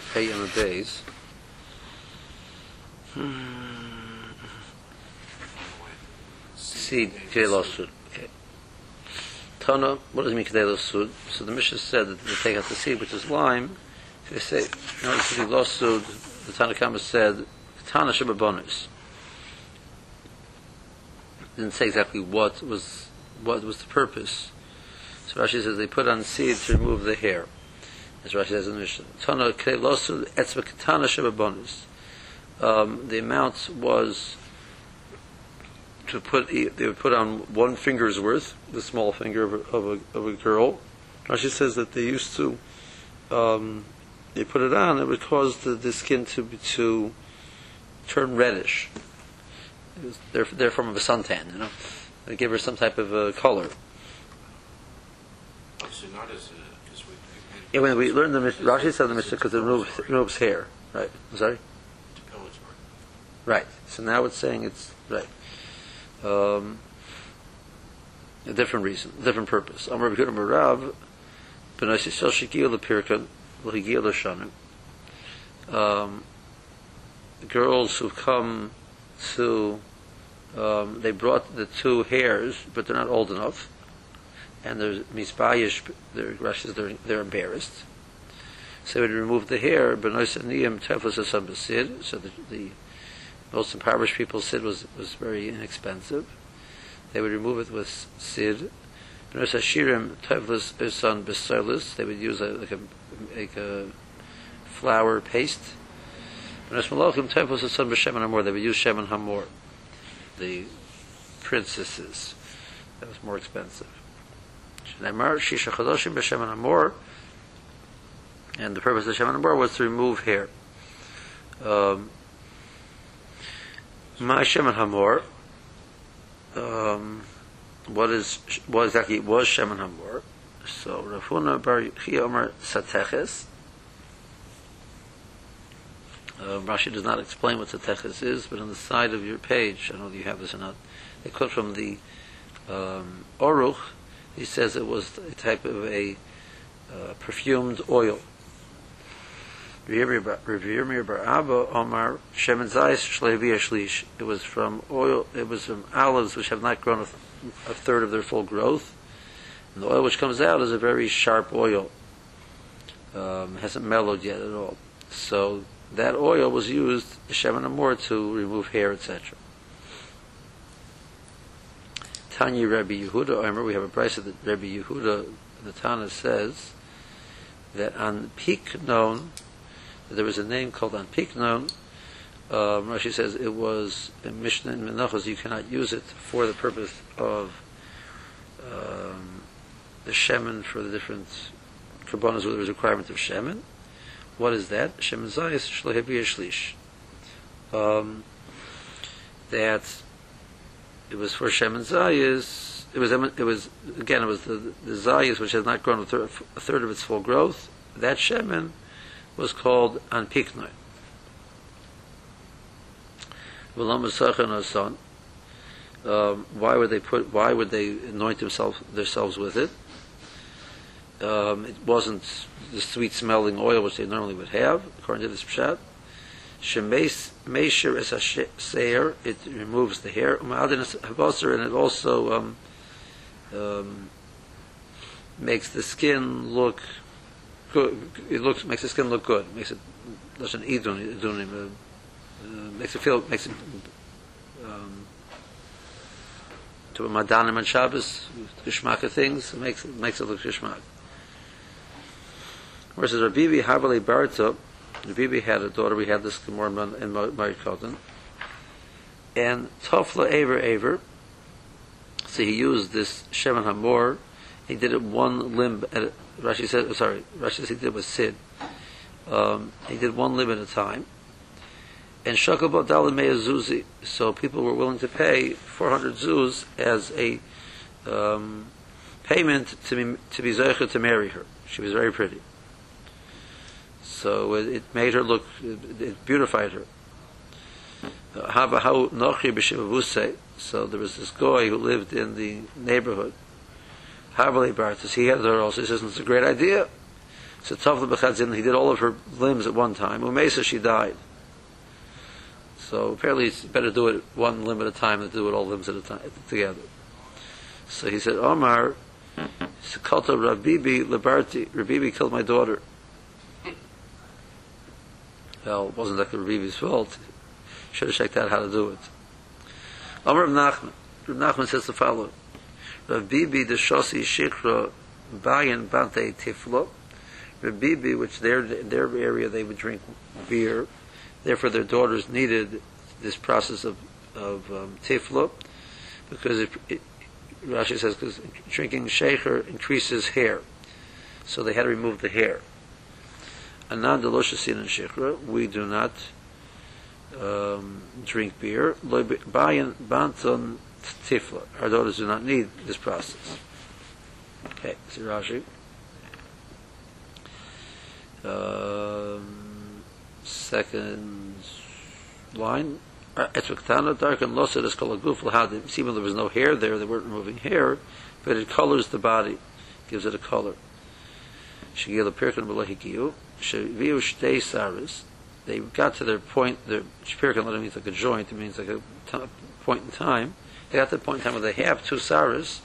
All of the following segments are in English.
and pay on the days. Seed, kedei. Okay. Tana, what does it mean kedei losud? So the Mishnah said that they take out the seed, which is lime. They say, order to be losud, the Tanakama said, Tana Shabbabonis. Didn't say exactly what was what was the purpose. So Rashi says they put on seed to remove the hair. As Rashi says in the Mishnah. Um, the amount was to put they would put on one finger's worth, the small finger of a, of a, of a girl. Rashi says that they used to um, they put it on, it would cause the, the skin to to turn reddish. They're they're from a suntan, you know. They give her some type of uh, color. So not as a. Yeah, when we learned the Mishnah, Rashi said the Mishnah because it removes, removes hair, right? I'm sorry. To pillage work. Right. So now it's saying it's right. Um, a different reason, different purpose. Amar B'Kudim Rav, B'nai Yisrael Shekiyah L'Pirkan, L'Higiyah L'Shanim. Um, girls who come to, um, they brought the two hairs, but they're not old enough, and there's misbayish. They're Rashi they're they're embarrassed. So they would remove the hair, so the, the most impoverished people's sid was, was very inexpensive. They would remove it with sid. B'nai Hashirim Teflas Asam B'Silis, they would use a, like a like a flour paste. B'nai Malachim Teflas Asam B'Shemen they would use Shemen Hamor, the princesses. That was more expensive. Shneimar Shisha Chadoshim B'Shemen Hamor, and the purpose of Shemen Hamor was to remove hair. Um, Ma Shemen Hamor, um, what is what exactly was Shemen Hamor? So Rafuna Bar Chiomer Sateches. Uh, Rashi does not explain what Sateches is, but on the side of your page, I don't know if you have this or not, they quote from the um, Oruch, he says it was a type of a uh, perfumed oil. It was from oil. It was from olives which have not grown a, a third of their full growth, and the oil which comes out is a very sharp oil. Um, hasn't mellowed yet at all. So that oil was used Shemen Amor to remove hair, etc. Tanya Rabbi Yehuda. Remember we have a price that Rabbi Yehuda, the Tana says that on peak known there was a name called on Piknon. Um, Rashi says it was a Mishnah in Menachos. You cannot use it for the purpose of um, the shemen for the different karbonas where there was a requirement of shemen. What is that? Shemen zayis shlehebi shlish. Um, that it was for shemen zayis. It was it was again it was the, the zayis which has not grown a third, a third of its full growth. That shemen was called Anpiknoi. Um, why would they put? Why would they anoint themselves themselves with it? Um, it wasn't the sweet smelling oil which they normally would have, according to this pshat. Meisher is a seir. It removes the hair. and it also um, um, makes the skin look good. It looks makes the skin look good. Makes it an idun idunim. Uh, makes it feel makes it um, to madanim and Shabbos gishmak of things. Makes makes it look gishmak. Versus Rabbi Habali Barta, Rabbi had a daughter. We had this gemara in Mari Kotan, and Tofla Aver Aver. So he used this Shemen Hamor. He did it one limb at Rashi said, sorry, Rashi said he did was Sid. Um, he did one limb at a time. And Shakabot Dalimea Zuzi. So people were willing to pay 400 Zuz as a um, payment to be, to be Zeicha to marry her. She was very pretty. So it, made her look, it, it beautified her. So there was this guy who lived in the neighborhood Havali Bartas, he had her also. He says, it's a great idea. So he did all of her limbs at one time. Umesa, she died. So apparently it's better do it one limb at a time than do it all limbs at a time together. So he said, Omar, Kalta Rabibi Rabibi killed my daughter. Well, it wasn't like Rabibi's fault. Should have checked out how to do it. Omar of Nachman. Rav Nachman says the following. Rabibi the Shosi Shikra Bayan Bante Tiflo. Rabibi, which their their area they would drink beer, therefore their daughters needed this process of of um, tiflo, because Rashi says because drinking shecher increases hair, so they had to remove the hair. Anan deloshasin and shechra, we do not um, drink beer. Bayan banton tifla. Our daughters do not need this process. Okay, see Rashi. Um, second line. Etzuktana dark and losid is called a gufl had even there was no hair there, they weren't removing hair, but it colors the body, gives it a color. Shigil the pirkan b'lehikiyu, sheviu shtei. They got to their point. Their pirkan means like a joint. It means like a t- point in time. They got to the point in time where they have two saris,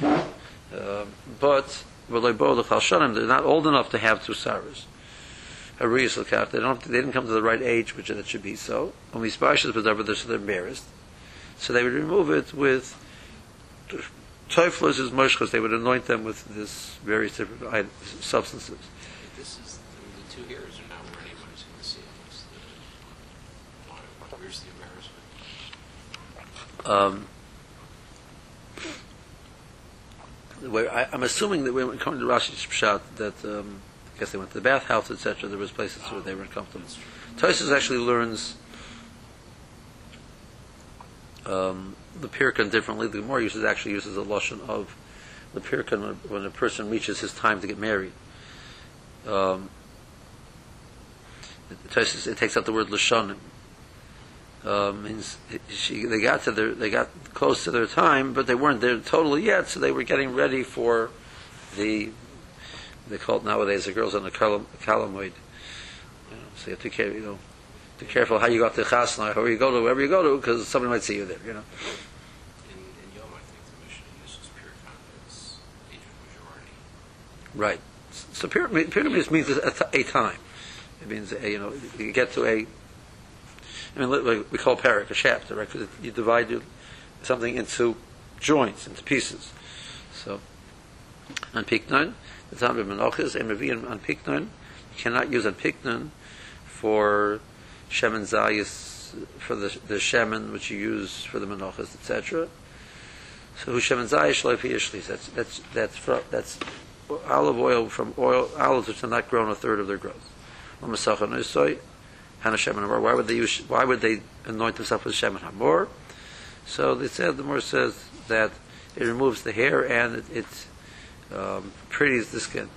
uh, but they're not old enough to have two saras. They don't. They didn't come to the right age, which it should be so. Only spashas whatever they're embarrassed. So they would remove it with toiflos is moshchas. They would anoint them with this various different substances. This is two are not where anybody's going to see it. It's the, where's the embarrassment? Um, way- I, I'm assuming that when according to Rashi's Pshat that um, I guess they went to the bathhouse, etc. There was places where they were uncomfortable. Tosis actually learns um, the Pirkan differently. The Gemara uses actually uses a lotion of the Pirkan when, when a person reaches his time to get married. Um, Tosis, it takes out the word lashonim. Um, means she, they got to their, they got close to their time, but they weren't there totally yet. So they were getting ready for the they call it nowadays the girls on the colum, calamoid. You know, so you have to care, you know, be careful how you go to chasna, or you go to wherever you go to, because somebody might see you there. You know. In, in Yom, I think the uses pure convicts, age of majority. Right. So pyramid, pyramid means a, a time. It means a, you know you get to a. I mean, we call parak a chapter, right? Because you divide something into joints, into pieces. So, on piknon, the time of menachas, and on piknon, you cannot use on piknon for shemen zayis, for the the shemen which you use for the menachas, etc. So who shemen zayis shloif yishlis. That's that's that's fro- that's olive oil from oil olives which have not grown a third of their growth. Why would they use? Why would they anoint themselves with shemen hamor? So they said the more says that it removes the hair and it, it um, pretties the skin.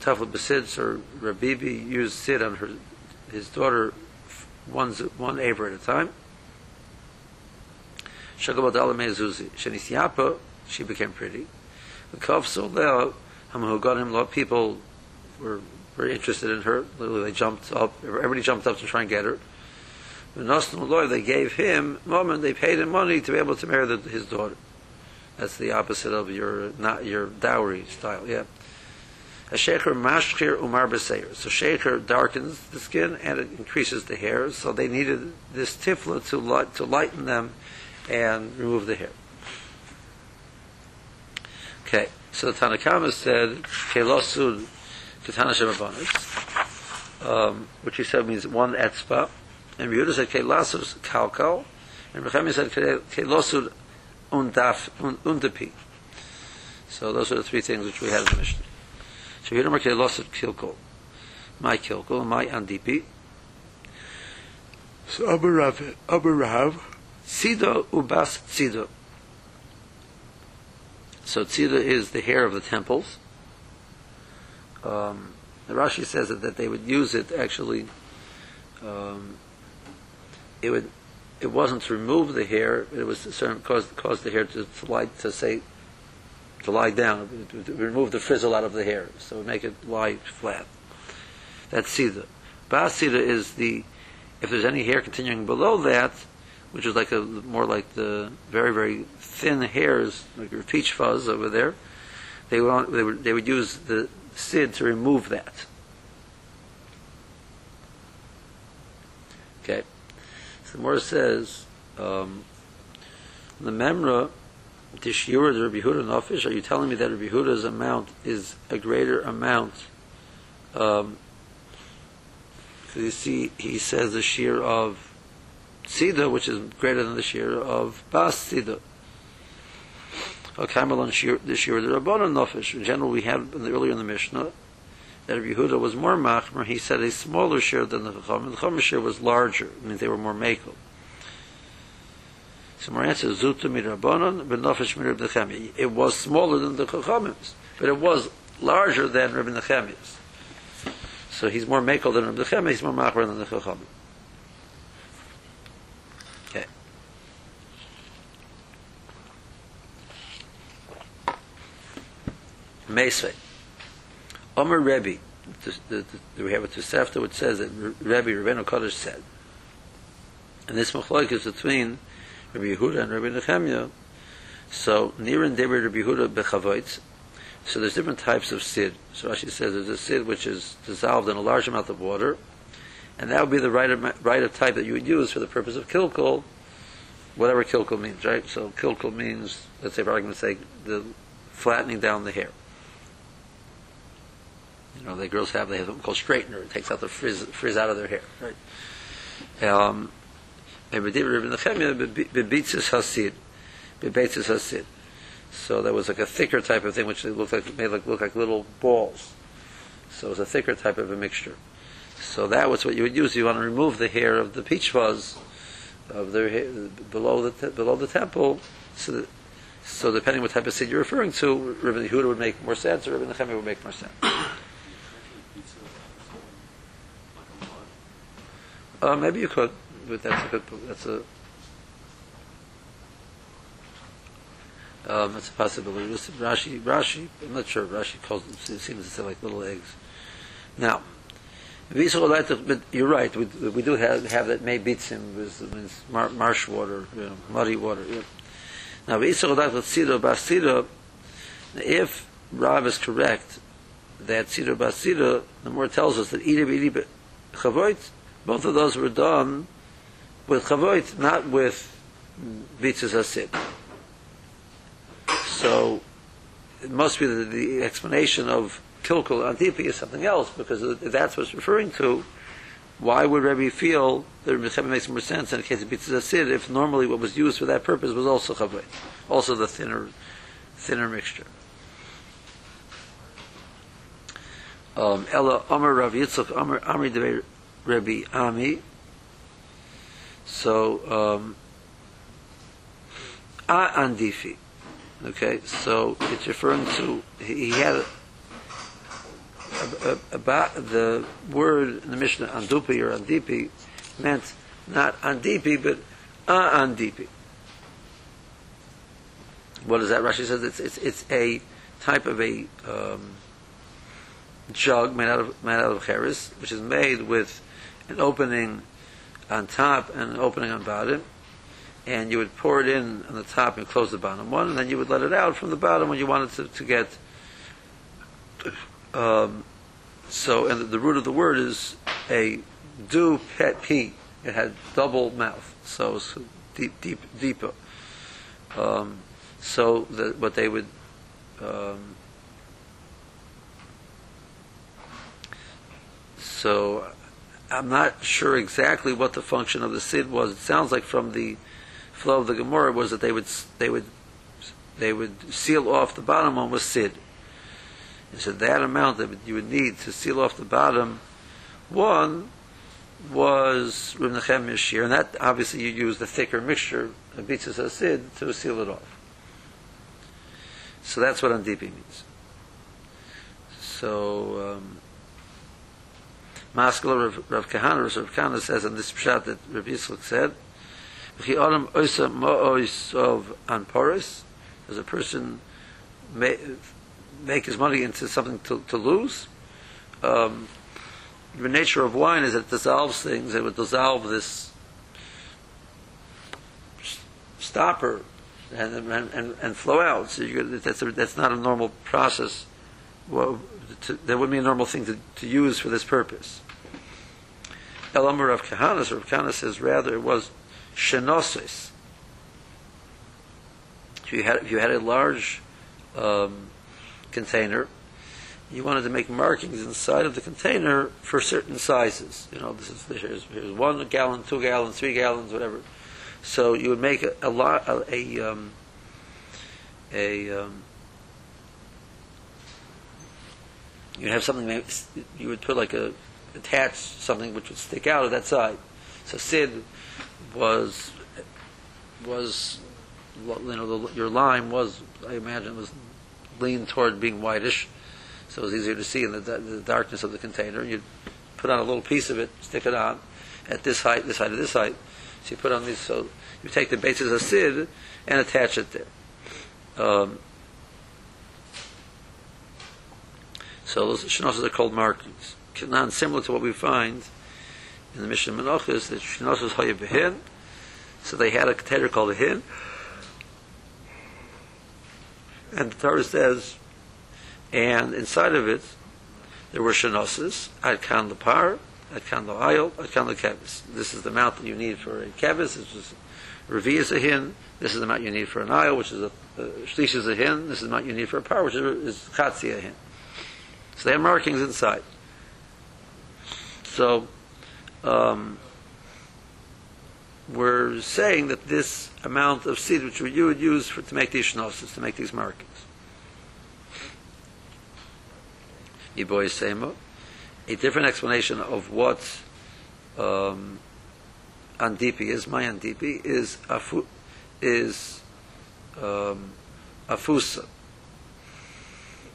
Tafel Basid or Rabibi used Sid on her his daughter one one aver at a time. Shagabadala Mezuzi. Shenisyapa, she became pretty. The who got a lot people were very interested in her. Literally, they jumped up. Everybody jumped up to try and get her. Lord, they gave him moment. They paid him money to be able to marry the, his daughter. That's the opposite of your not your dowry style. Yeah. A sheker mashkir umar b'seir. So sheker darkens the skin and it increases the hair. So they needed this tifla to light, to lighten them and remove the hair. Okay. So the Tanakama said katana shemabonis, um, which he said means one etzba, and Yehuda said kelasus kalkal, and Rechemi said kelosud undaf un- undapi. So those are the three things which we had in the Mishnah. So Yehuda Merkei lost at kilkol, my kilkol, my andipi. So Abu Rav, Abu Rav, Tzida ubas tzida. So tzida is the hair of the temples. Um, the Rashi says that, that they would use it actually. Um, it would. It wasn't to remove the hair. It was to certain cause cause the hair to, to light to say to lie down, to, to remove the frizzle out of the hair, so make it lie flat. That's sida. Bas sida is the if there's any hair continuing below that, which is like a more like the very very thin hairs, like your peach fuzz over there, they would they would, they would use the sid to remove that. Okay, so the more says um, the memra Tishura the Rabbi Huda Nafish, are you telling me that Rabbi Huda's amount is a greater amount? Um, you see, he says the shear of Sida, which is greater than the shear of Bas Sida. Kamelon shear, the shear of the Rabbanon Nafish. In general, we had in the, earlier in the Mishnah that Rabbi Yehuda was more machmer. He said a smaller share than the Chacham. The Chacham shear was larger. It means they were more makel. So my answer is Zuta Mirabonon, Benofesh Mirab Nechemi. It was smaller than the Chachamims, but it was larger than Rabbi Nechemi's. So he's more makel than Rabbi Nechemi, he's more machmer than the Chachamim. Mesve. Omer Rebbe, the, the, we have a Tosefta which says that Rebbe, Rebbeinu Kodesh said, and this machlok is between Rabbi Yehuda and Rabbi Nechemia. So Niran Deber Rabbi Yehuda bechavoitz. So there's different types of sid. So Rashi says there's a sid which is dissolved in a large amount of water, and that would be the right of, right of type that you would use for the purpose of kilkul, whatever kilkul means, right? So kilkul means, let's say for argument's sake, the flattening down the hair. You know, the girls have they have something called straightener. It takes out the frizz, frizz out of their hair, right? Um, and Rabbi Nechemia bebitzis hasid, bebitzis hasid. So there was like a thicker type of thing, which looked like made like look like little balls. So it was a thicker type of a mixture. So that was what you would use. You want to remove the hair of the peach fuzz of their hair, below the below the temple. So, that, so depending what type of seed you're referring to, Rabbi Yehuda would make more sense, or Rabbi Nechemia would make more sense. Uh, maybe you could, but that's a good. That's a. Um, that's a possibility. Rashi, Rashi, I'm not sure. Rashi calls them, seems to say like little eggs. Now, you're right. We, we do have, have that may bitzim means mar, marsh water, you know, muddy water. Yeah. Now, if Rav is correct that Siddur Basira, the more tells us that Ida B'Ida Chavoit, both of those were done with Chavoit, not with Bitzas Hasid. So, it must be the, the explanation of Kilkul Antipi is something else, because if that's what's referring to. Why would Rebbe feel that Rebbe makes more sense in the case of Bitzas Hasid if normally what was used for that purpose was also Chavoit, also the thinner, thinner mixture? um ella amar rav yitzchak amar amri rabbi ami. So um a andifi. Okay so it's referring to he had about the word in the Mishnah andupi or andipi meant not andipi but a andipi. What is that? Rashi says it's it's it's a type of a um jug made out of made out of cheres, which is made with an opening on top and an opening on bottom, and you would pour it in on the top and close the bottom one, and then you would let it out from the bottom when you wanted to, to get. Um, so, and the, root of the word is a do pet p. It had double mouth, so it's deep, deep, deeper. Um, so that what they would um, So I'm not sure exactly what the function of the sid was. It sounds like from the flow of the Gemara was that they would they would they would seal off the bottom one with sid. And so that amount that you would need to seal off the bottom one was Reb Nechemiah's shear, and that obviously you use the thicker mixture of bitzas sid to seal it off. So that's what andipi means. So. Um, Maskala Rav, Rav Kahana, Rav Kahana says in this pshat that Rav Yitzchak said, V'chi olam oisa ma'ois of anporis, as a person make, make his money into something to, to lose. Um, the nature of wine is that it dissolves things. It would dissolve this stopper and, and, and, and flow out. So that's, a, that's not a normal process. Well, to, that wouldn't be a normal thing to, to use for this purpose. Elamar of Kahanas, or Kahana says rather it was shenosis. If you had, if you had a large um, container, you wanted to make markings inside of the container for certain sizes. You know, this is here's, here's one gallon, two gallons, three gallons, whatever. So you would make a, a lot a a, um, a um, you'd have something you would put like a attach something which would stick out of that side. So Sid was was you know the, your lime was I imagine was leaned toward being whitish, so it was easier to see in the, the darkness of the container. You'd put on a little piece of it, stick it on at this height, this height, and this height. So you put on these. So you take the bases of Sid and attach it there. Um, so those shenosis are called markings. Kanan, similar to what we find in the Mishnah Menachos, that shenosis haya behin. So they had a container called a hin. And the Torah says, and inside of it, there were shenosis, ad kan lepar, ad kan lo'ayil, ad kan lekevis. This is the amount that you need for a kevis, which is revi is a hin. This is the amount you need for an ayil, which is a, uh, shlish is a hin. This is the amount you need for a par, which is, is chatzi a hin. So they have markings inside. So, um, we're saying that this amount of seed which you would use for, to make these shnosis, to make these markings. A different explanation of what um, andipi is, my andipi, is afu, is um, afusa.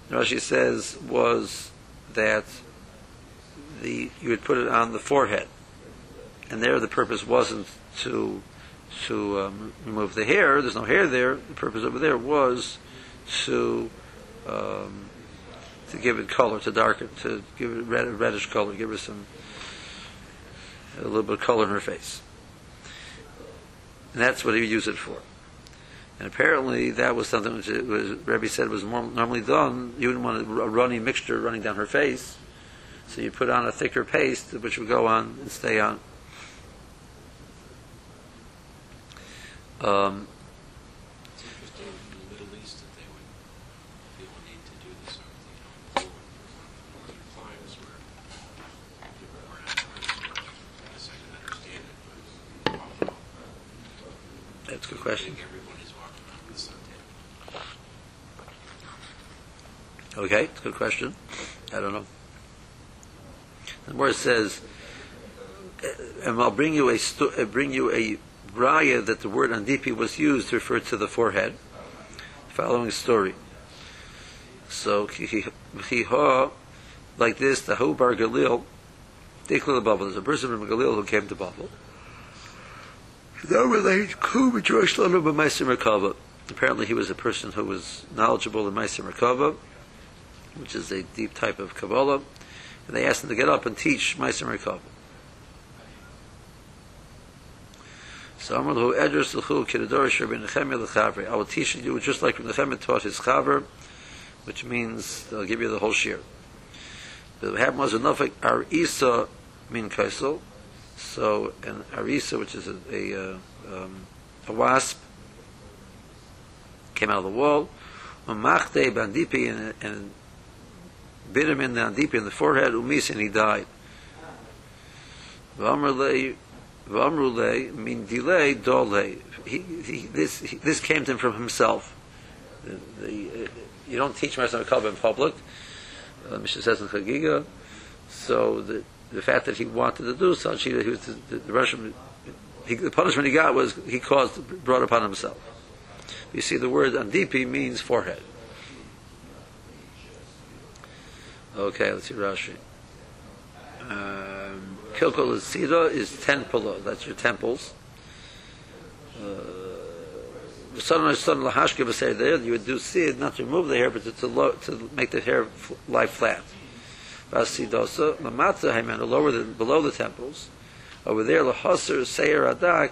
Rashi says was that the you would put it on the forehead, and there the purpose wasn't to to um, remove the hair. There's no hair there. The purpose over there was to um, to give it color, to darken, to give it red, reddish color, give her some a little bit of color in her face. And that's what he would use it for. And apparently, that was something which was, Rebbe said was more, normally done. You wouldn't want a runny mixture running down her face, so you put on a thicker paste which would go on and stay on. Um, It's interesting in the Okay, it's a good question. I don't know. The word says, and I'll bring you a sto- uh, bring you a raya that the word andipi was used to refer to the forehead. Following story. So chiha, like this, the Hu Bar Galil, Dikla the Bubble. There's a person from Galil who came to Merkava. Apparently, he was a person who was knowledgeable in Ma'aseh Merkava which is a deep type of Kabbalah, and they asked him to get up and teach Meiser Merkava. So Amar Lahu Edrus L'chu Kiradorish Rabbi. I will teach you just like Nechemia taught his chaver, which means they'll give you the whole shir. But what happened was enough Arisa min kaisel, so an Arisa, which is a, a, uh, um, a wasp, came out of the wall, Umachte bandipi and, and bit him in the andipi in the forehead, umis, and he died. Vamrulei, mean delay, dole. He, he, this, he, this came to him from himself. The, the, uh, you don't teach Ma'aseh Merkava in public. Uh, Mishnah says in Chagiga. So the, the fact that he wanted to do such, he, he was the, the, the Russian, he, the punishment he got was he caused, brought upon himself. You see, the word andipi means forehead. Okay, let's see Rashi. Um, Kilkol is Sida is ten polo. That's your temples. Uh, son son lahashke b'seir there, you would do sid not to remove the hair, but to to, lo- to make the hair f- lie flat. Vasidosa lamatza hayman lower than below the temples. Over there lahaser seir adak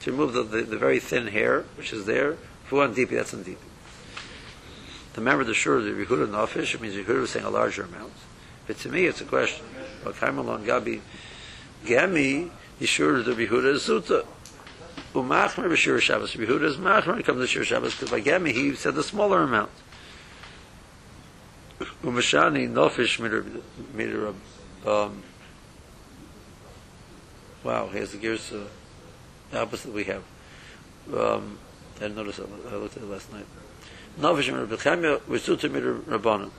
to remove the, the, the very thin hair which is there. Fuan deepi that's on deepi. The shur of the Yehuda Nafish, it means Yehuda saying a larger amount. But to me, it's a question. Well, Kaimalon Gabi Gami, Yeshur the Yehuda is Zuta. Umachmer b'shir Shabbos. Yehuda is Machmer comes to Shir Shabbos, because by Gami he said the smaller amount. Umashani Nafish Midir um, Wow, here's the gears uh, opposite we have. Um, I didn't notice that. I looked at it last night. Navish and Rabbi was Zuta Midir Rabbanim.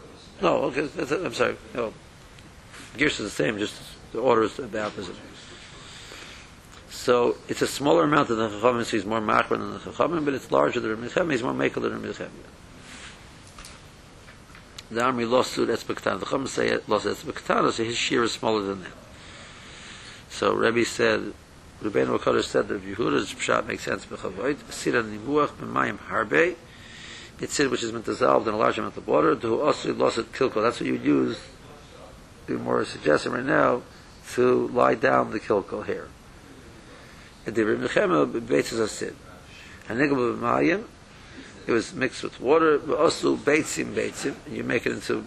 No, okay, that's, I'm sorry. No. Gears is the same, just the order is the opposite. So it's a smaller amount than the Chachamim, so he's more machmer than the Chachamim, but it's larger than Rabbi he's more makel than Rabbi The army lost to Etzbektan. The Chachamim say lost Etzbektan, so his shear is smaller than that. So Rebbe said, Rebbeinu HaKadosh said that Yehuda's pshat makes sense, B'chavoid, Sira Nimuach B'mayim Harbe, said which has been dissolved in a large amount of water, to also lost it kilko. That's what you would use, be more suggesting right now, to lie down the kilko hair. And the Rebbe Nechema beitzes asid. And nigel it was mixed with water, also beitzim beitzim, you make it into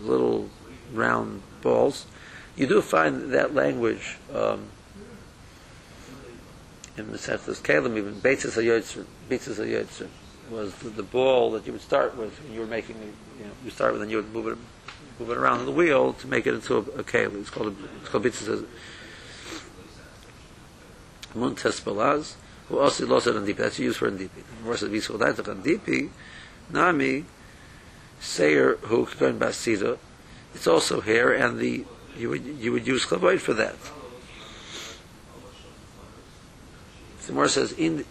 little round balls. You do find that language um, in the sense kalim even beitzes hayotzim, beitzes hayotzim was the, the ball that you would start with when you were making, you know, you start with and you would move it, move it around the wheel to make it into a, a. It's called a, it's called beitzes muntes balaz. Who also lost it on dipi. That's used for on dipi. More says visu daitach on dipi. Nami sayer who going basida. It's also hair, and the you would you would use klavoid for that. The more says in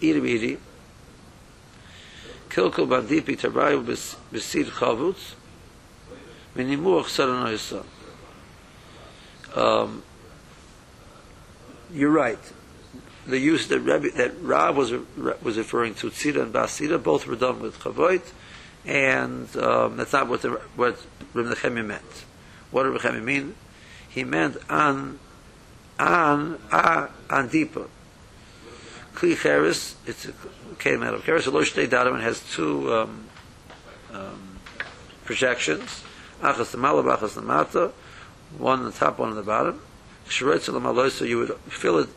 iribiri. Kilkul bandipi tarbayu besid chavutz. Minimuach saranoyasa. Um, you're right. The use that Rabbi, that Rav was was referring to tzira and basira, both were done with chavoit, and um, that's not what the, what Rabbi Nechemi meant. What did Rabbi Nechemi mean? He meant an an a an deeper. Kli cheres, it's a came out of cheres. A losh datum and has two um, um, projections. Achas the achas the mata, one on the top, one on the bottom. So you would fill it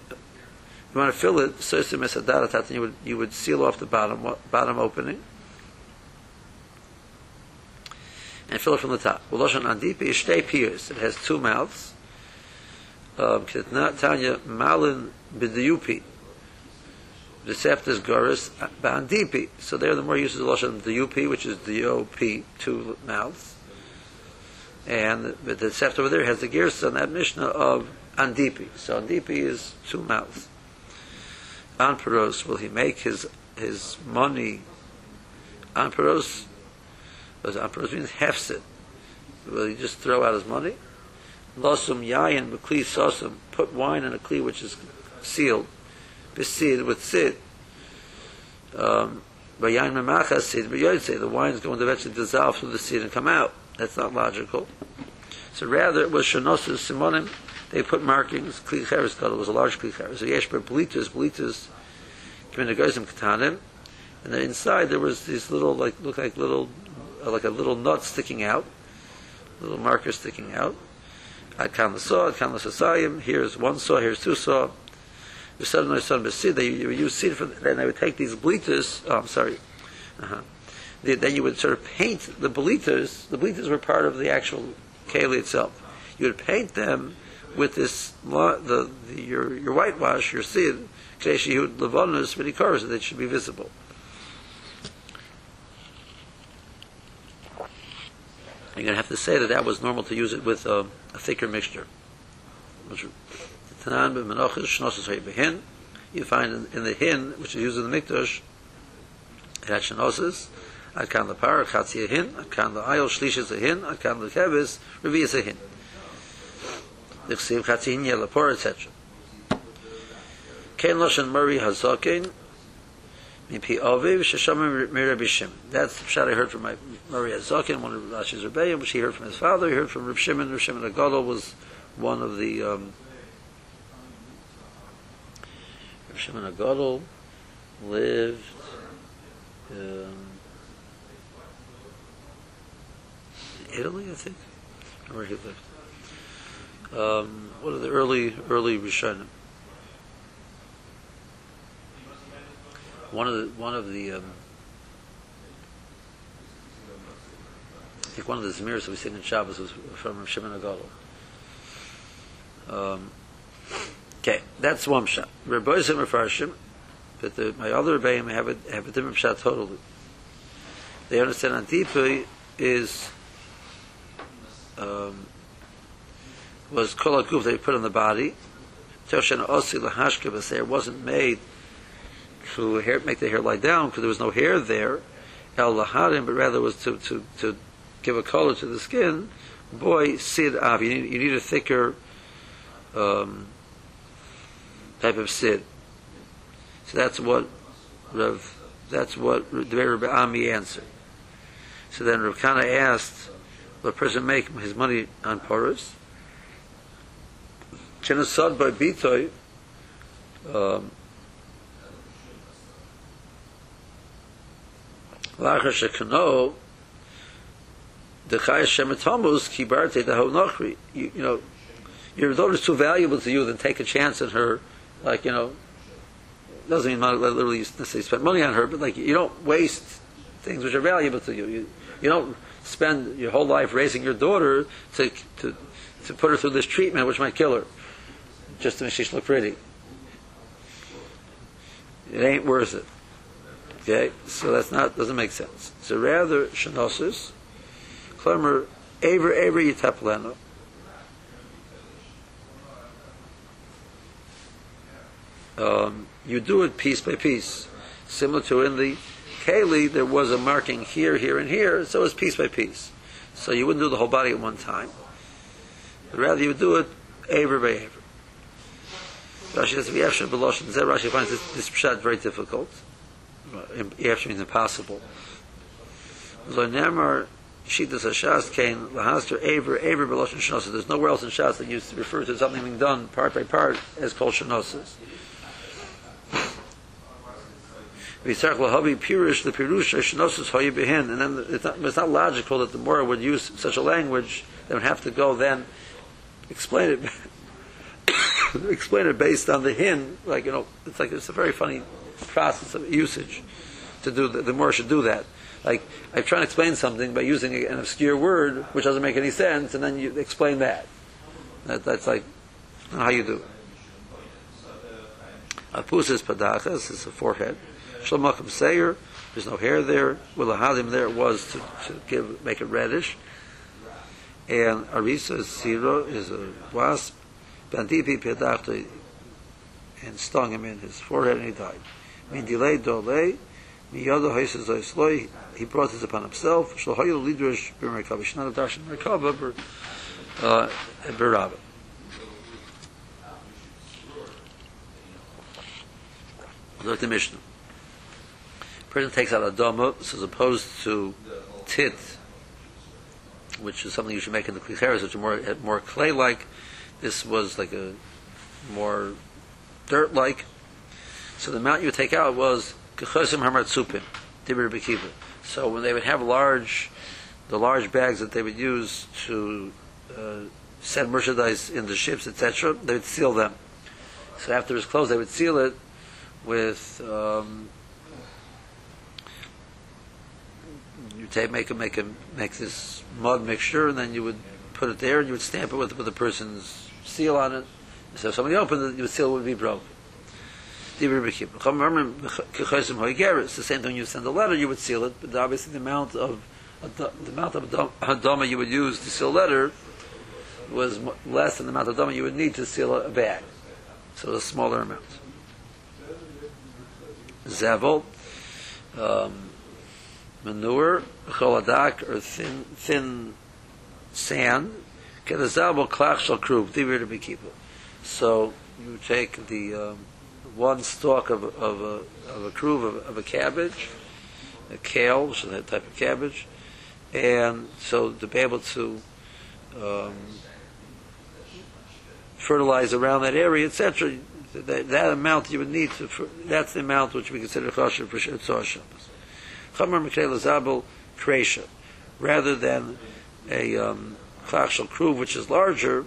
you want to fill it, you would you would seal off the bottom bottom opening and fill it from the top. Uloshan andipi is shtei piers. It has two mouths. Um, malin b'diyupi. The septus goris ba'andipi. So there, the more uses of the lashon diyupi, which is D-O-P, two mouths. And the, the over there has the gears on that mishnah of andipi. So andipi is two mouths. Anperos, will he make his his money? Anperos, because Anperos means hefset. Will he just throw out his money? Losum yayin b'kli sosum, put wine in a kli which is sealed, besid with sid. Um, Bayan memacha sid but say the wine is going to eventually dissolve through the seed and come out. That's not logical. So rather, it was shanosus simonim they put markings. Kli cheres it was a large kli cheres. So yesh belitas, belitas, k'minagazim katanim, and then inside there was these little, like look like little, uh, like a little nut sticking out, little marker sticking out. I Ad kan saw, ad kan l'sasayim. Here's one saw, here's two saw. You said no son besid. They you use seed for. Then they would take these belitas. Oh, I'm sorry. Uh-huh. They, then you would sort of paint the belitas. The belitas were part of the actual keli itself. You would paint them with this the, the your your whitewash, your seed, Ksheshiyut Levanus Vidikaras, that should be visible. You're going to have to say that that was normal to use it with a, a thicker mixture. You find in, in the hin, which is used in the mikdash, it had shenosis, ad kan the par, chatzi hin, ad kan the ayol shlish is a hin, ad kan the kevis, revi is a hin. The chsiv chatzi hin yel, etc. Ken Loshen Mori Hazokin, Mipi Oviv Sheshamim Mirabbi Shimon. That's the pshat I heard from my Maria Zokin, one of Rashi's Rebbeim, which he heard from his father. He heard from Reb Shimon. Reb Shimon Agadol was one of the um, Reb Shimon lived um, in Italy, I think. Where he lived. Um, one of the early early Rishonim. One of the one of the um, I think one of the Zemirs we sing in Shabbos was from Shimon. Um, okay, that's one shot. Rabbi Zimmer Farshim, but the, my other Rebbeim have a, have a different shot totally. They understand Antipa is um, was kol guf they put on the body. Toshen osi lahashka but it wasn't made to hair, make the hair lie down because there was no hair there. El laharim, but rather was to, to, to give a color to the skin. Boy, sid av. You need, you need a thicker um, type of sid. So that's what Rav, that's what the Rabbi Ami answered. So then Rav Kahana asked, "Will a person make his money on porous?" Chenasad by bitoy. Um, Lachar shekano, the chayas shemetamus kibarte the honachri. You know, your daughter's too valuable to you than take a chance on her. Like you know, doesn't mean literally necessarily spend money on her, but like you don't waste things which are valuable to you. You you don't spend your whole life raising your daughter to to to put her through this treatment which might kill her, just to make she look pretty. It ain't worth it. Okay, so that's not doesn't make sense. So rather shenosis, klemer aver aver yitapleno. Um, you do it piece by piece, similar to in the keli. There was a marking here, here, and here, so it was piece by piece. So you wouldn't do the whole body at one time. But rather, you would do it aver by aver. Rashi says, "V'yavshin b'loshin." Zeh Rashi finds this, this pshat very difficult. Yavshin means impossible. Lo shitas hashas kain lahaster aver aver b'loshin shnosa. There's nowhere else in shas that used to refer to something being done part by part as called shnosis. V'yitzarch lahavi pirish the pirush shnosis hoyi behin. And then it's not, it's not logical that the Mora would use such a language. They would have to go then explain it explain it based on the hin, like you know, it's like it's a very funny process of usage to do. The, the more should do that. Like I try to explain something by using an obscure word which doesn't make any sense, and then you explain that. that that's like how you do. Apus is padachas is a forehead. Shlomachim seir. There's no hair there. Well, the hadim there was to, to give make it reddish. And arisa is zero is a wasp. Bandipi pedachta and stung him in his forehead and he died. Min delay dole, miyoda hoises oisloi, he brought this upon himself, shlohoyo lidrush b'merkava, she's not a darshan merkava, uh, berava. The Mishnah. Person takes out a so as opposed to tit, which is something you should make in the klicheres, which are more, more clay-like, this was like a more dirt-like. So the amount you would take out was kechosim hamatzupim, dibir bekiva. So when they would have large, the large bags that they would use to uh, send merchandise in the ships, etc., they would seal them. So after it was closed, they would seal it with um, you take make a make this mud mixture, and then you would put it there, and you would stamp it with with the person's seal on it. So if somebody opened it, the seal would be broken. It's the same thing you send a letter, you would seal it, but obviously the amount of the amount of hadama you would use to seal a letter was less than the amount of hadama you would need to seal a bag. So a smaller amount. Zevel, um, manure, choladak, or thin, thin sand, a klach shal krub, divir to be So you take the um, one stalk of, of a of a cruve of, of a cabbage, a kale, which is that type of cabbage, and so to be able to um, fertilize around that area, etc. That, that amount you would need to, that's the amount which we consider chashav for Chamer Mekrei Lazabel Kreisha, rather than a um, Kruv, which is larger,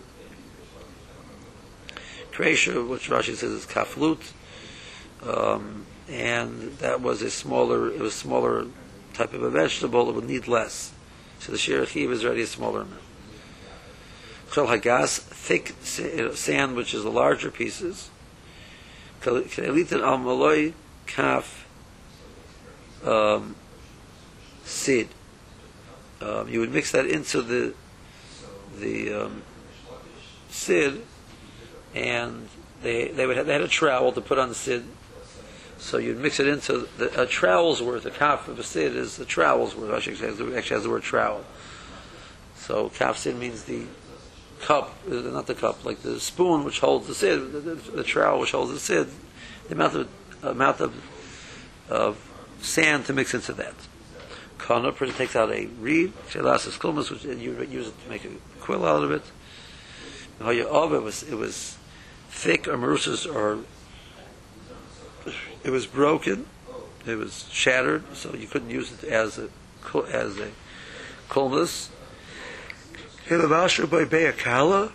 Kreisha, which Rashi says is Kaflut, um, and that was a smaller, it was smaller type of a vegetable, it would need less. So the Shir Achiv is already a smaller amount. Chel Hagas, thick sand, which is the larger pieces. Kelitin al Maloi Kaf um, Sid. Um, you would mix that into the the um, and they they would have, they had a trowel to put on the Sid. So you'd mix it into the, a trowel's worth. A kaf of a sid is a trowel's worth. Actually, actually has the word trowel. So kaf sid means the cup, uh, not the cup, like the spoon which holds the sid, the, the, the trowel which holds the sid, the amount of amount of of sand to mix into that. Kana person takes out a reed, shelasas kulmas, which you use it to make a quill out of it. It was it was thick or marusas or it was broken, it was shattered, so you couldn't use it as a as a. Hilavasha by.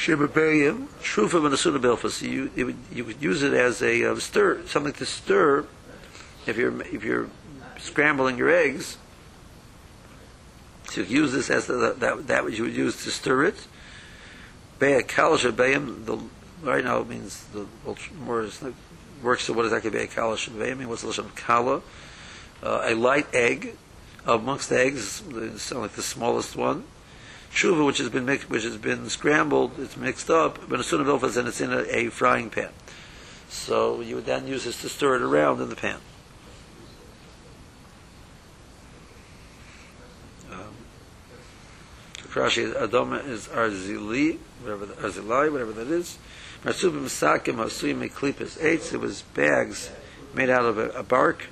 Shibabayim, Shrufa and Asuna Be'ilpas. You would, you could use it as a uh, stir, something to stir. If you're if you're scrambling your eggs, so you use this as the, that that which you would use to stir it. Beakala Shabayim. The right now it means the more works. So what does that Beakala Shabayim mean? What's the lashon kala? Uh, a light egg amongst the eggs, it's like the smallest one. Shuva, which has been mixed, which has been scrambled, it's mixed up, but as and it's in a, a frying pan. So you would then use this to stir it around in the pan. Um, Rashi Adoma is Arzili, whatever the, Arzilai, whatever that is. Marsubim Sakim Hasuyim Eklipis Eitz, it was bags made out of a, a bark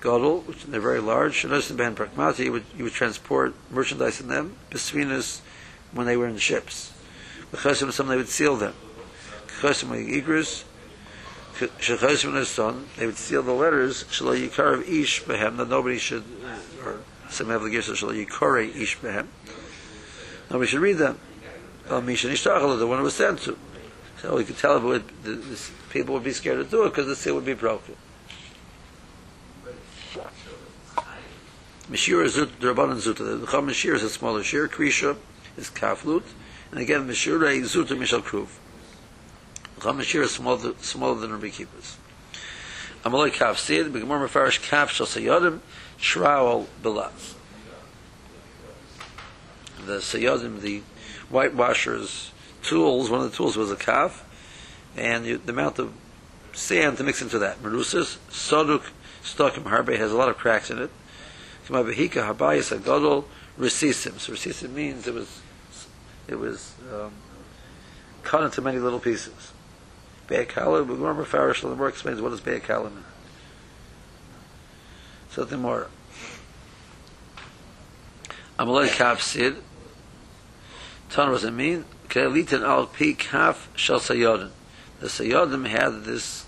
gadol, which they're very large. Shanosim ben prakmati, you would would transport merchandise in them. Besvinas, when they were in ships. Chasim some they would seal them. Chasim igros. Shechasim his son, they would seal the letters. Shalo yikar of ish behem that nobody should, or some have the gifts of shalo yikore ish behem. Nobody should read them. Misha nishtachal, the one it was sent to. So we could tell if it would, the, the, people would be scared to do it because the seal would be broken. Mashir is Zut, Rabbanan Zuta. The Chum Mashir is a smaller shir. Krisha is Kaflut. And again, Mashir is Zuta Mishal Kruv. The Chum Mashir is smaller, smaller than Rabbi Kippus. Amalai Kaf Sid, Begmor Mefarish Kaf Shal Sayadim, Shraul Belaz. The Sayadim, the whitewashers' tools, one of the tools was a kaf, and you, the amount of sand to mix into that. Merusas, Soduk, Stokim Harbe has a lot of cracks in it. Kamabahika Habayis Agadol Resisim. So Resisim means it was it was um, cut into many little pieces. Be'akala, Gemara Farish, the more explains what does Be'akala mean. So the more Amalai Kaf Sid Tan was it mean? Kalitin al pi kaf shal sayodim. The sayodim had this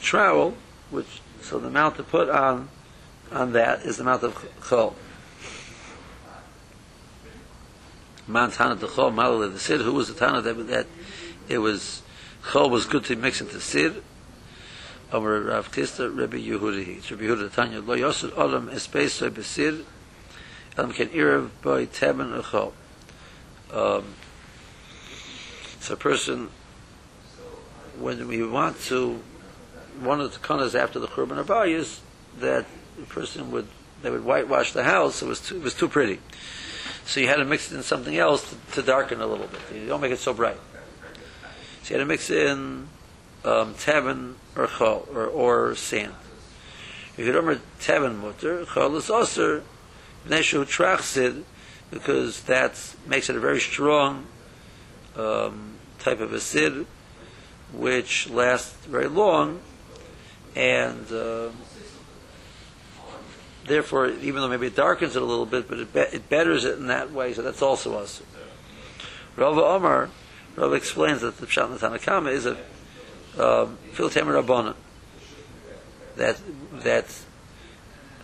trowel, which so the mount to put on on that is the amount of chol. Man tana the chol malal the sid. Who was the tana that that it was chol was good to mix into sid? Over Rav Tista, Rabbi Yehuda. It's Rabbi Yehuda Tanya. Lo yosud olam espeso besid. Elam ken irav boy teben chol. Um, so a person, when we want to, one of the kanas after the Churban Abayis, that the person would, they would whitewash the house, it was too, it was too pretty. So you had to mix it in something else to, to darken a little bit. You don't make it so bright. So you had to mix in um, tavin or chol, or, or sand. If you remember tavin mutter, chol is also neshu trachsid, because that makes it a very strong um, type of a sid. which lasts very long, and uh, therefore, even though maybe it darkens it a little bit, but it, be- it betters it in that way, so that's also us. Rav Omar, Rav explains that the Pshat in the Tanakama is a um, Filtem Rabbanan. That, that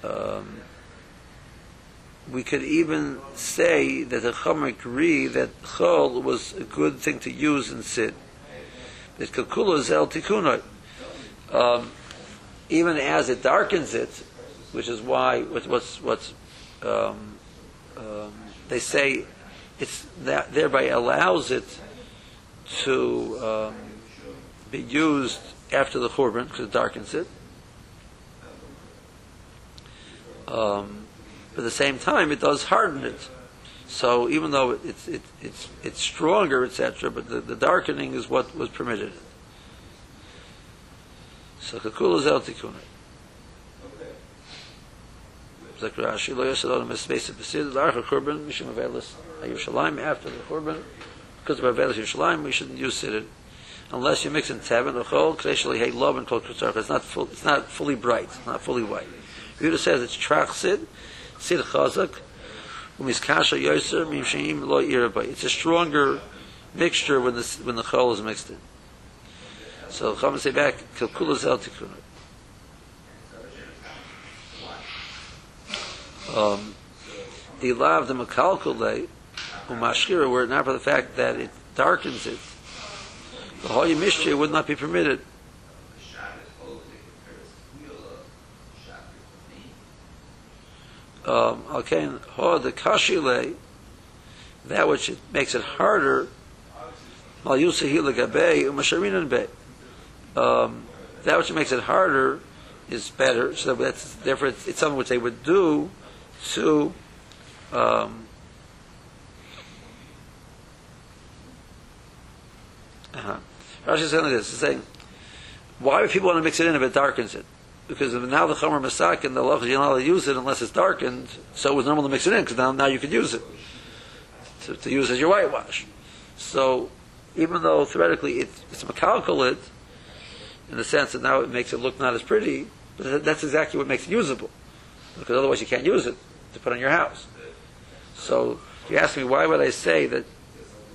um, we could even say that the Chomer agree that Chol was a good thing to use in Sid. That Kakula is El Tikunoi. Um, even as it darkens it, which is why what, what's what's um, um, they say it's that thereby allows it to um, be used after the korban because it darkens it. Um, but at the same time, it does harden it. So even though it's it, it's it's stronger, etc., but the, the darkening is what was permitted. So kakula zel tikunah. Like Rashi, lo yosel adam espeisa besid l'archa korban mishum avelis Yerushalayim after the korban because of avelis Yerushalayim we shouldn't use siddur unless you mix in tevin or chol k'reshali hey love and kol kutzarch it's not full, it's not fully bright it's not fully white. Yehuda says it's trach sid sid chazak umiskasha yoser mimsheim lo irabay it's a stronger mixture when the when the chol is mixed in. So Chama say back tikkun um, the law of the makalkule umashkira were not for the fact that it darkens it the holy mystery would not be permitted. Um, okay ho the kashile that which it makes it harder mal be um, that which makes it harder is better so that's therefore it's something which they would do to um, uh-huh. Rashi is saying this, he's saying, why would people want to mix it in if it darkens it? Because now the Chomer Masak and the Lach, you're not to use it unless it's darkened, so it was normal to mix it in, because now, now you could use it, to, to use as your whitewash. So, even though theoretically it, it's macalculate, in the sense that now it makes it look not as pretty, but that's exactly what makes it usable. Because otherwise you can't use it to put on your house. So, you ask me, why would I say that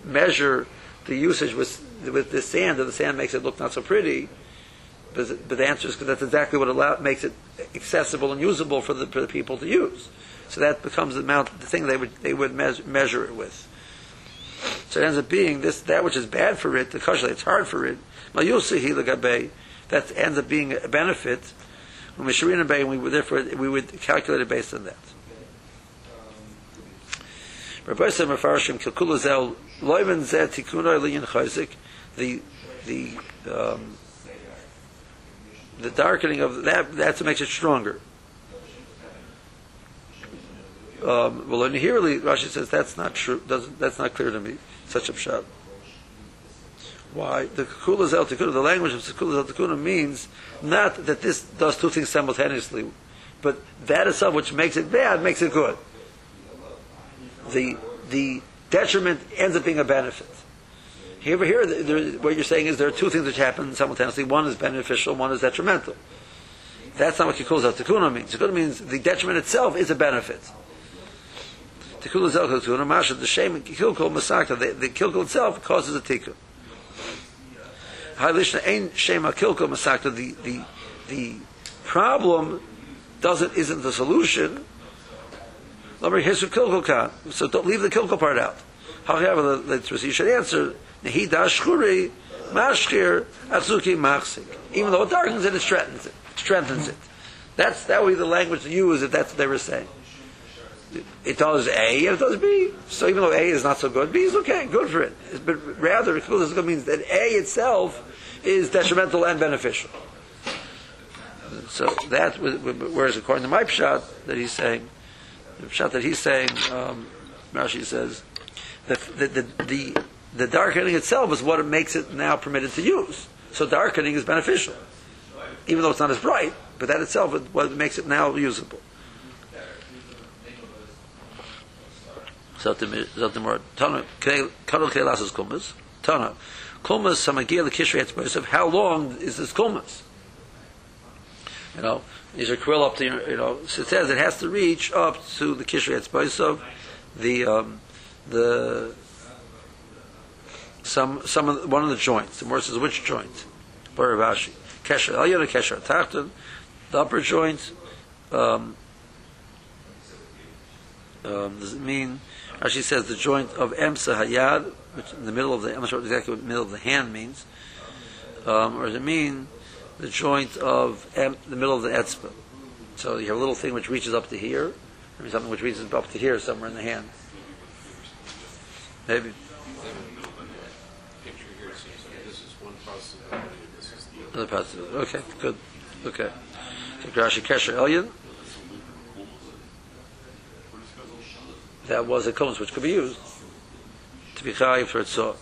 measure the usage with with the sand, and the sand makes it look not so pretty. But, but the answer is because that's exactly what allow, makes it accessible and usable for the, for the people to use. So that becomes the amount, the thing they would they would measure, measure it with. So it ends up being this that which is bad for it, the kashla, it's hard for it. That ends up being a benefit. When we would therefore we would calculate it based on that. The the um, the darkening of that that's what makes it stronger. Um, well, in here, Rashi says that's not true. Doesn't that's not clear to me? Such a pshat. Why the kula zel tikuna? The language of the kula zel tikuna means not that this does two things simultaneously, but that itself, which makes it bad, makes it good. The the detriment ends up being a benefit. Here, here, there, what you're saying is there are two things which happen simultaneously. One is beneficial, one is detrimental. That's not what Kikul Tikuna means. Tikuna means the detriment itself is a benefit. Zel Tikuna, Masha, the shame, Kilkul Masakta, the, the Kilkul itself causes a tikkun. Halishna ain't shema Kilkul Masakta, the, the, the problem doesn't, isn't the solution. So don't leave the Kilkul part out. However, the, the you should answer Nehida Shchuri, Mashchir, Atzuki Machsik. Even though it darkens it, it strengthens it. Strengthens it. That's that would be the language to use if that's what they were saying. It does A and it does B. So even though A is not so good, B is okay, good for it. But rather, it means that A itself is detrimental and beneficial. So that, whereas according to my pshat that he's saying, the pshat that he's saying, um, Rashi says, the, the, the, the the darkening itself is what it makes it now permitted to use. So darkening is beneficial, even though it's not as bright. But that itself is what makes it now usable. So the more kadol kei lasses kumbas. Tana. Kulmas Samagir Kishrei Etzboisav. How long is this kulmas? You know, these are krill up to you know. So it says it has to reach up to the Kishrei Etzboisav, the um, the some some of the, one of the joints. The more says which joint? Baravashi. Kesher Elyon and Kesher Tachton, the upper joint. Um, um, does it mean? Rashi says the joint of Emsa Hayad, which in the middle of the I'm not sure exactly what the middle of the hand means, um, or does it mean the joint of em, the middle of the etzba? So you have a little thing which reaches up to here, maybe something which reaches up to here somewhere in the hand. Maybe Picture here seems like this is one possibility, this is the other. Another possibility. Okay, good. Okay. So Rashi Kesher Elyon. That was a cones which could be used to be chayiv for itzor.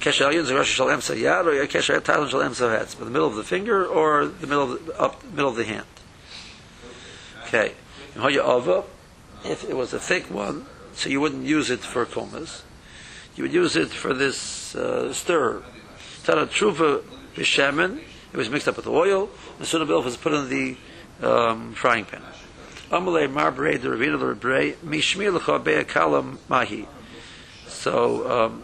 Kesher Elyon is a Rashi Shal Emsa Yad or Kesher Talon Shal Emsa Hetz, but the middle of the finger or the middle of the, up middle of the hand. Okay. If it was a thick one, so you wouldn't use it for komas. You would use it for this uh, stir. Tana Truva Bishaman, it was mixed up with oil, and soon the was put in the um, frying pan. Amalei Mar Brei the Ravina the Mishmir Lecha Mahi. So, um,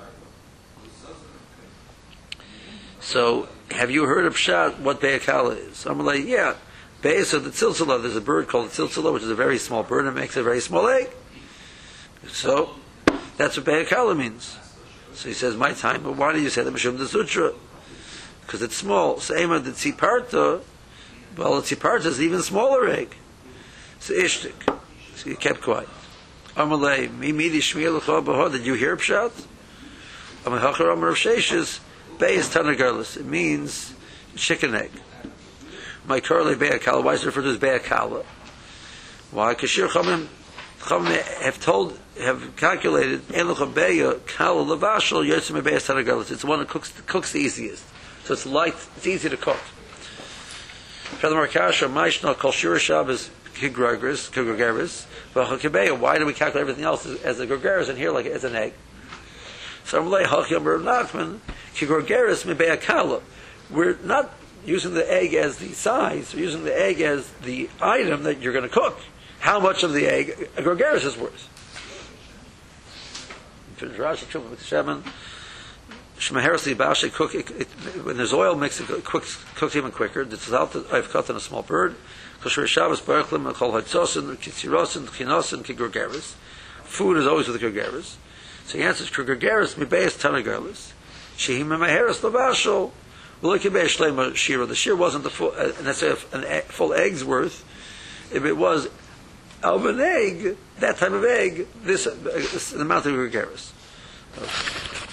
so have you heard of Pshat what Be'akala is? Amalei, yeah. Be'ez of the tziltzala, there's a bird called the tziltzala, which is a very small bird and makes a very small egg. So, that's what Be'akala means. So he says, my time, but why do you say the Mishum the Sutra? Because it's small. Same as the Tziparta, well, the Tziparta is an even smaller egg. It's ishtik. So he kept quiet. Amalei, mi midi shmiel l'cha b'ho, did you hear Pshat? Amalei hachar amar Sheshes, Beis Tanagarlis. It means chicken egg. My curly Be'akala, why is it referred to as Be'akala? Why? Kashir Chamim, Chamim have told, have calculated, En l'cha Be'ya, Kala Lavashal, Yotzim Be'as Tanagarlis. It's the one that cooks, cooks the easiest. So it's light, it's easy to cook. Furthermore, Kasha, Maishna, Kol Shira Shabbos, Kigregeris, V'chakibeya, why do we calculate everything else as, a Gregeris and here like as an egg? So I'm like, Rav Nachman, Kigregeris Mebeya Kala. We're not using the egg as the size, we're using the egg as the item that you're going to cook. How much of the egg a Gregeris is worth? Cook it, when there's oil mixed it cooks cooks even quicker. Is out I've cut in a small bird. Kosher Shabbos Baruchlim and Kol Hatzosin Kitzirosin Chinosin Kigurgeris. Food is always with the Kigurgeris. So he answers Kigurgeris Mibeis Tanagaris. Shehim Maheres Labashol. Look at Shlema Shira. The shear wasn't the full, uh, say an egg, full egg's worth. If it was of an egg, that type of egg, this, uh, this the amount of Kigurgeris. Okay.